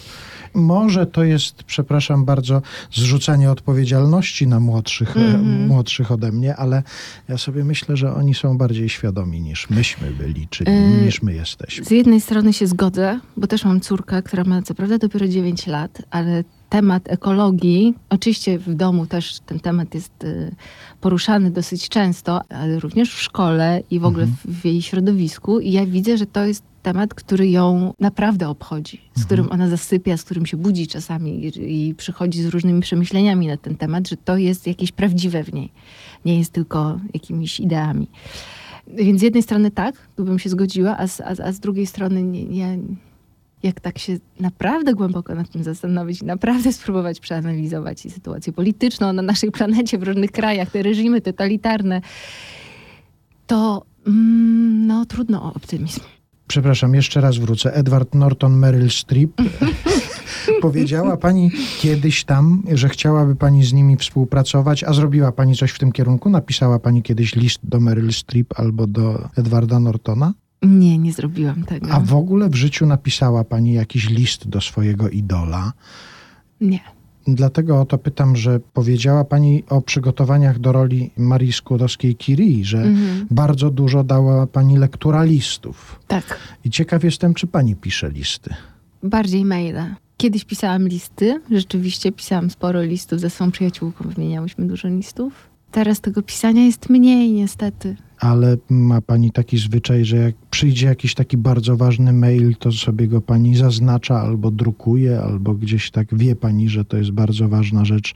Speaker 1: Może to jest, przepraszam bardzo, zrzucanie odpowiedzialności na młodszych,
Speaker 2: Mhm.
Speaker 1: młodszych ode mnie, ale ja sobie myślę, że oni są bardziej świadomi niż myśmy byli, czy
Speaker 2: Y,
Speaker 1: niż my jesteśmy.
Speaker 2: Z jednej strony się zgodzę, bo też mam córkę, która ma co prawda dopiero 9 lat, ale temat ekologii, oczywiście w domu też ten temat jest y, poruszany dosyć często, ale również w szkole i w ogóle w, w jej środowisku. I ja widzę, że to jest temat, który ją naprawdę obchodzi, z którym ona zasypia, z którym się budzi czasami i, i przychodzi z różnymi przemyśleniami na ten temat, że to jest jakieś prawdziwe w niej, nie jest tylko jakimiś ideami. Więc z jednej strony tak, tu bym się zgodziła, a z, a, a z drugiej strony nie, nie, jak tak się naprawdę głęboko nad tym zastanowić, naprawdę spróbować przeanalizować i sytuację polityczną na naszej planecie, w różnych krajach, te reżimy totalitarne, to mm, no trudno o optymizm.
Speaker 1: Przepraszam, jeszcze raz wrócę. Edward Norton, Meryl Streep. Powiedziała pani kiedyś tam, że chciałaby pani z nimi współpracować, a zrobiła pani coś w tym kierunku? Napisała pani kiedyś list do Meryl Streep albo do Edwarda Nortona?
Speaker 2: Nie, nie zrobiłam tego.
Speaker 1: A w ogóle w życiu napisała pani jakiś list do swojego idola?
Speaker 2: Nie.
Speaker 1: Dlatego o to pytam, że powiedziała pani o przygotowaniach do roli Marii Skłodowskiej-Curie, że
Speaker 2: Mhm.
Speaker 1: bardzo dużo dała pani lektura listów.
Speaker 2: Tak.
Speaker 1: I ciekaw jestem, czy pani pisze listy.
Speaker 2: Bardziej maile. Kiedyś pisałam listy, rzeczywiście pisałam sporo listów ze swą przyjaciółką, wymieniałyśmy dużo listów. Teraz tego pisania jest mniej, niestety.
Speaker 1: Ale ma pani taki zwyczaj, że jak przyjdzie jakiś taki bardzo ważny mail, to sobie go pani zaznacza albo drukuje, albo gdzieś tak wie pani, że to jest bardzo ważna rzecz.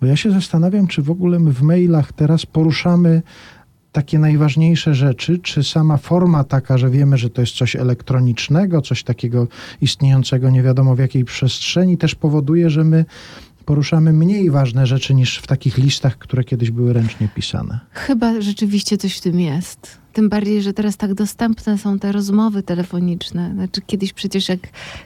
Speaker 1: Bo ja się zastanawiam, czy w ogóle my w mailach teraz poruszamy takie najważniejsze rzeczy, czy sama forma taka, że wiemy, że to jest coś elektronicznego, coś takiego istniejącego nie wiadomo w jakiej przestrzeni, też powoduje, że my poruszamy mniej ważne rzeczy niż w takich listach, które kiedyś były ręcznie pisane.
Speaker 2: Chyba rzeczywiście coś w tym jest. Tym bardziej, że teraz tak dostępne są te rozmowy telefoniczne. Znaczy, kiedyś przecież jak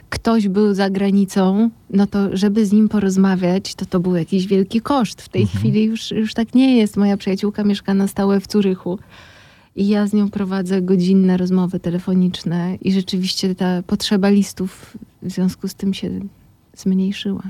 Speaker 2: ktoś był za granicą, no to żeby z nim porozmawiać, to to był jakiś wielki koszt. W tej chwili już, już tak nie jest. Moja przyjaciółka mieszka na stałe w Curychu. I ja z nią prowadzę godzinne rozmowy telefoniczne i rzeczywiście ta potrzeba listów w związku z tym się zmniejszyła.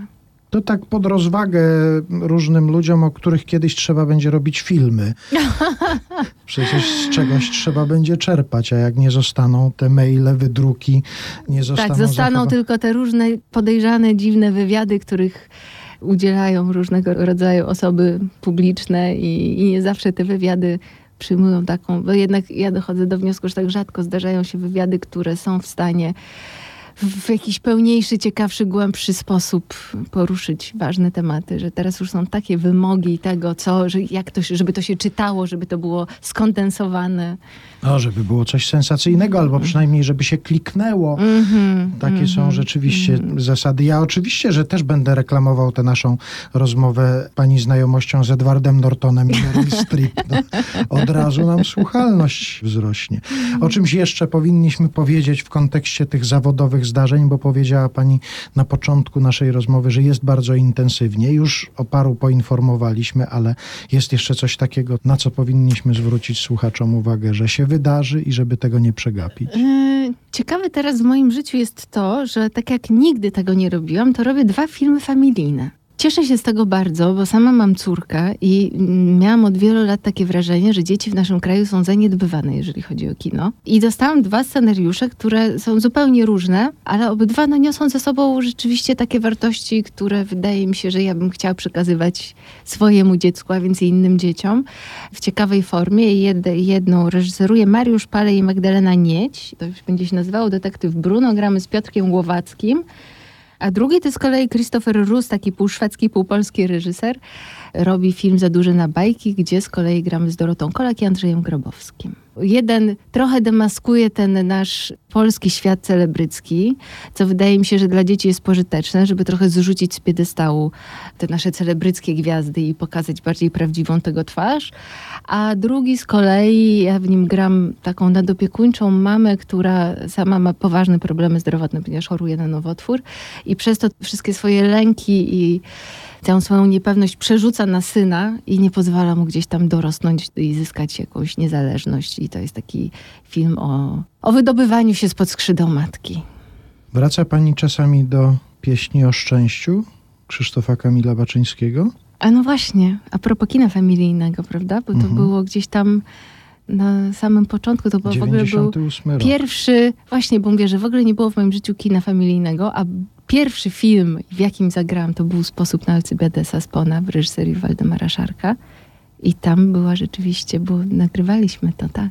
Speaker 1: To tak pod rozwagę różnym ludziom, o których kiedyś trzeba będzie robić filmy. Przecież z czegoś trzeba będzie czerpać, a jak nie zostaną te maile, wydruki, nie zostaną
Speaker 2: Tak, zostaną
Speaker 1: zachowa-
Speaker 2: tylko te różne podejrzane, dziwne wywiady, których udzielają różnego rodzaju osoby publiczne i, i nie zawsze te wywiady przyjmują taką, bo jednak ja dochodzę do wniosku, że tak rzadko zdarzają się wywiady, które są w stanie w jakiś pełniejszy, ciekawszy, głębszy sposób poruszyć ważne tematy, że teraz już są takie wymogi tego, co, że jak to, żeby to się czytało, żeby to było skondensowane.
Speaker 1: No, żeby było coś sensacyjnego, albo przynajmniej, żeby się kliknęło.
Speaker 2: Mhm,
Speaker 1: Takie są
Speaker 2: mhm,
Speaker 1: rzeczywiście
Speaker 2: mhm.
Speaker 1: zasady. Ja oczywiście, że też będę reklamował tę naszą rozmowę pani znajomością z Edwardem Nortonem i Meryl Streep. No, od razu nam słuchalność wzrośnie. O czymś jeszcze powinniśmy powiedzieć w kontekście tych zawodowych zdarzeń, bo powiedziała pani na początku naszej rozmowy, że jest bardzo intensywnie. Już o paru poinformowaliśmy, ale jest jeszcze coś takiego, na co powinniśmy zwrócić słuchaczom uwagę, że się wydarzy i żeby tego nie przegapić.
Speaker 2: Yy, Ciekawe teraz w moim życiu jest to, że tak jak nigdy tego nie robiłam, to robię dwa filmy familijne. Cieszę się z tego bardzo, bo sama mam córkę i mm, miałam od wielu lat takie wrażenie, że dzieci w naszym kraju są zaniedbywane, jeżeli chodzi o kino. I dostałam dwa scenariusze, które są zupełnie różne, ale obydwa no, niosą ze sobą rzeczywiście takie wartości, które wydaje mi się, że ja bym chciała przekazywać swojemu dziecku, a więc i innym dzieciom w ciekawej formie. Jed, jedną reżyseruje Mariusz Pale i Magdalena Nieć. To już będzie się nazywało Detektyw Bruno. Gramy z Piotrkiem Głowackim. A drugi to z kolei Christopher Rus, taki półszwedzki, półpolski reżyser. Robi film Za duży na bajki, gdzie z kolei gramy z Dorotą Kolak i Andrzejem Grabowskim. Jeden trochę demaskuje ten nasz polski świat celebrycki, co wydaje mi się, że dla dzieci jest pożyteczne, żeby trochę zrzucić z piedestału te nasze celebryckie gwiazdy i pokazać bardziej prawdziwą tego twarz. A drugi z kolei, ja w nim gram taką nadopiekuńczą mamę, która sama ma poważne problemy zdrowotne, ponieważ choruje na nowotwór i przez to wszystkie swoje lęki i całą swoją niepewność przerzuca na syna i nie pozwala mu gdzieś tam dorosnąć i zyskać jakąś niezależność. I to jest taki film o, o wydobywaniu się spod skrzydeł matki.
Speaker 1: Wraca pani czasami do pieśni o szczęściu Krzysztofa Kamila Baczyńskiego?
Speaker 2: A no właśnie, a propos kina familijnego, prawda? Bo to
Speaker 1: Mhm.
Speaker 2: było gdzieś tam na samym początku, to było w ogóle był
Speaker 1: 98 rok.
Speaker 2: pierwszy, właśnie, bo mówię, że w ogóle nie było w moim życiu kina familijnego, a pierwszy film, w jakim zagrałam, to był Sposób na Alcybedesa Spona w reżyserii Waldemara Szarka. I tam była rzeczywiście, bo nagrywaliśmy to, tak.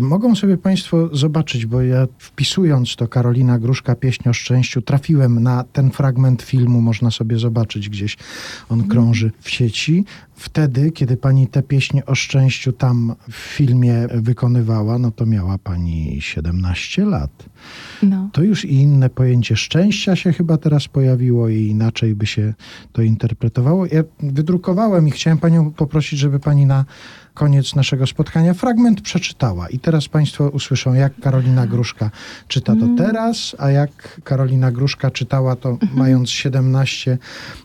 Speaker 1: Mogą sobie Państwo zobaczyć, bo ja wpisując to Karolina Gruszka pieśń o szczęściu, trafiłem na ten fragment filmu, można sobie zobaczyć gdzieś, on krąży w sieci. Wtedy, kiedy pani tę pieśń o szczęściu tam w filmie wykonywała, no to miała pani 17 lat.
Speaker 2: No.
Speaker 1: To już i inne pojęcie szczęścia się chyba teraz pojawiło i inaczej by się to interpretowało. Ja wydrukowałem i chciałem panią poprosić, żeby pani na koniec naszego spotkania fragment przeczytała. I teraz Państwo usłyszą, jak Karolina Gruszka czyta to teraz, a jak Karolina Gruszka czytała to mając 17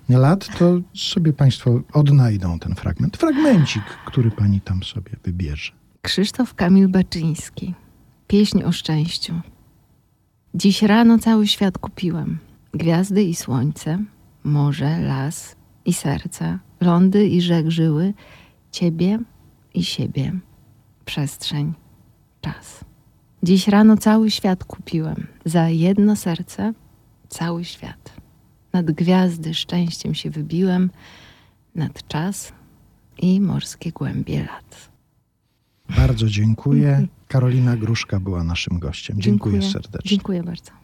Speaker 1: lat, to sobie Państwo odnajdą ten fragment. Fragmencik, który Pani tam sobie wybierze.
Speaker 2: Krzysztof Kamil Baczyński. Pieśń o szczęściu. Dziś rano cały świat kupiłem. Gwiazdy i słońce, morze, las i serce, lądy i rzek żyły, ciebie i siebie, przestrzeń, czas. Dziś rano cały świat kupiłem. Za jedno serce cały świat. Nad gwiazdy szczęściem się wybiłem, nad czas i morskie głębie lat.
Speaker 1: Bardzo dziękuję. Karolina Gruszka była naszym gościem. Dziękuję, serdecznie.
Speaker 2: Dziękuję bardzo.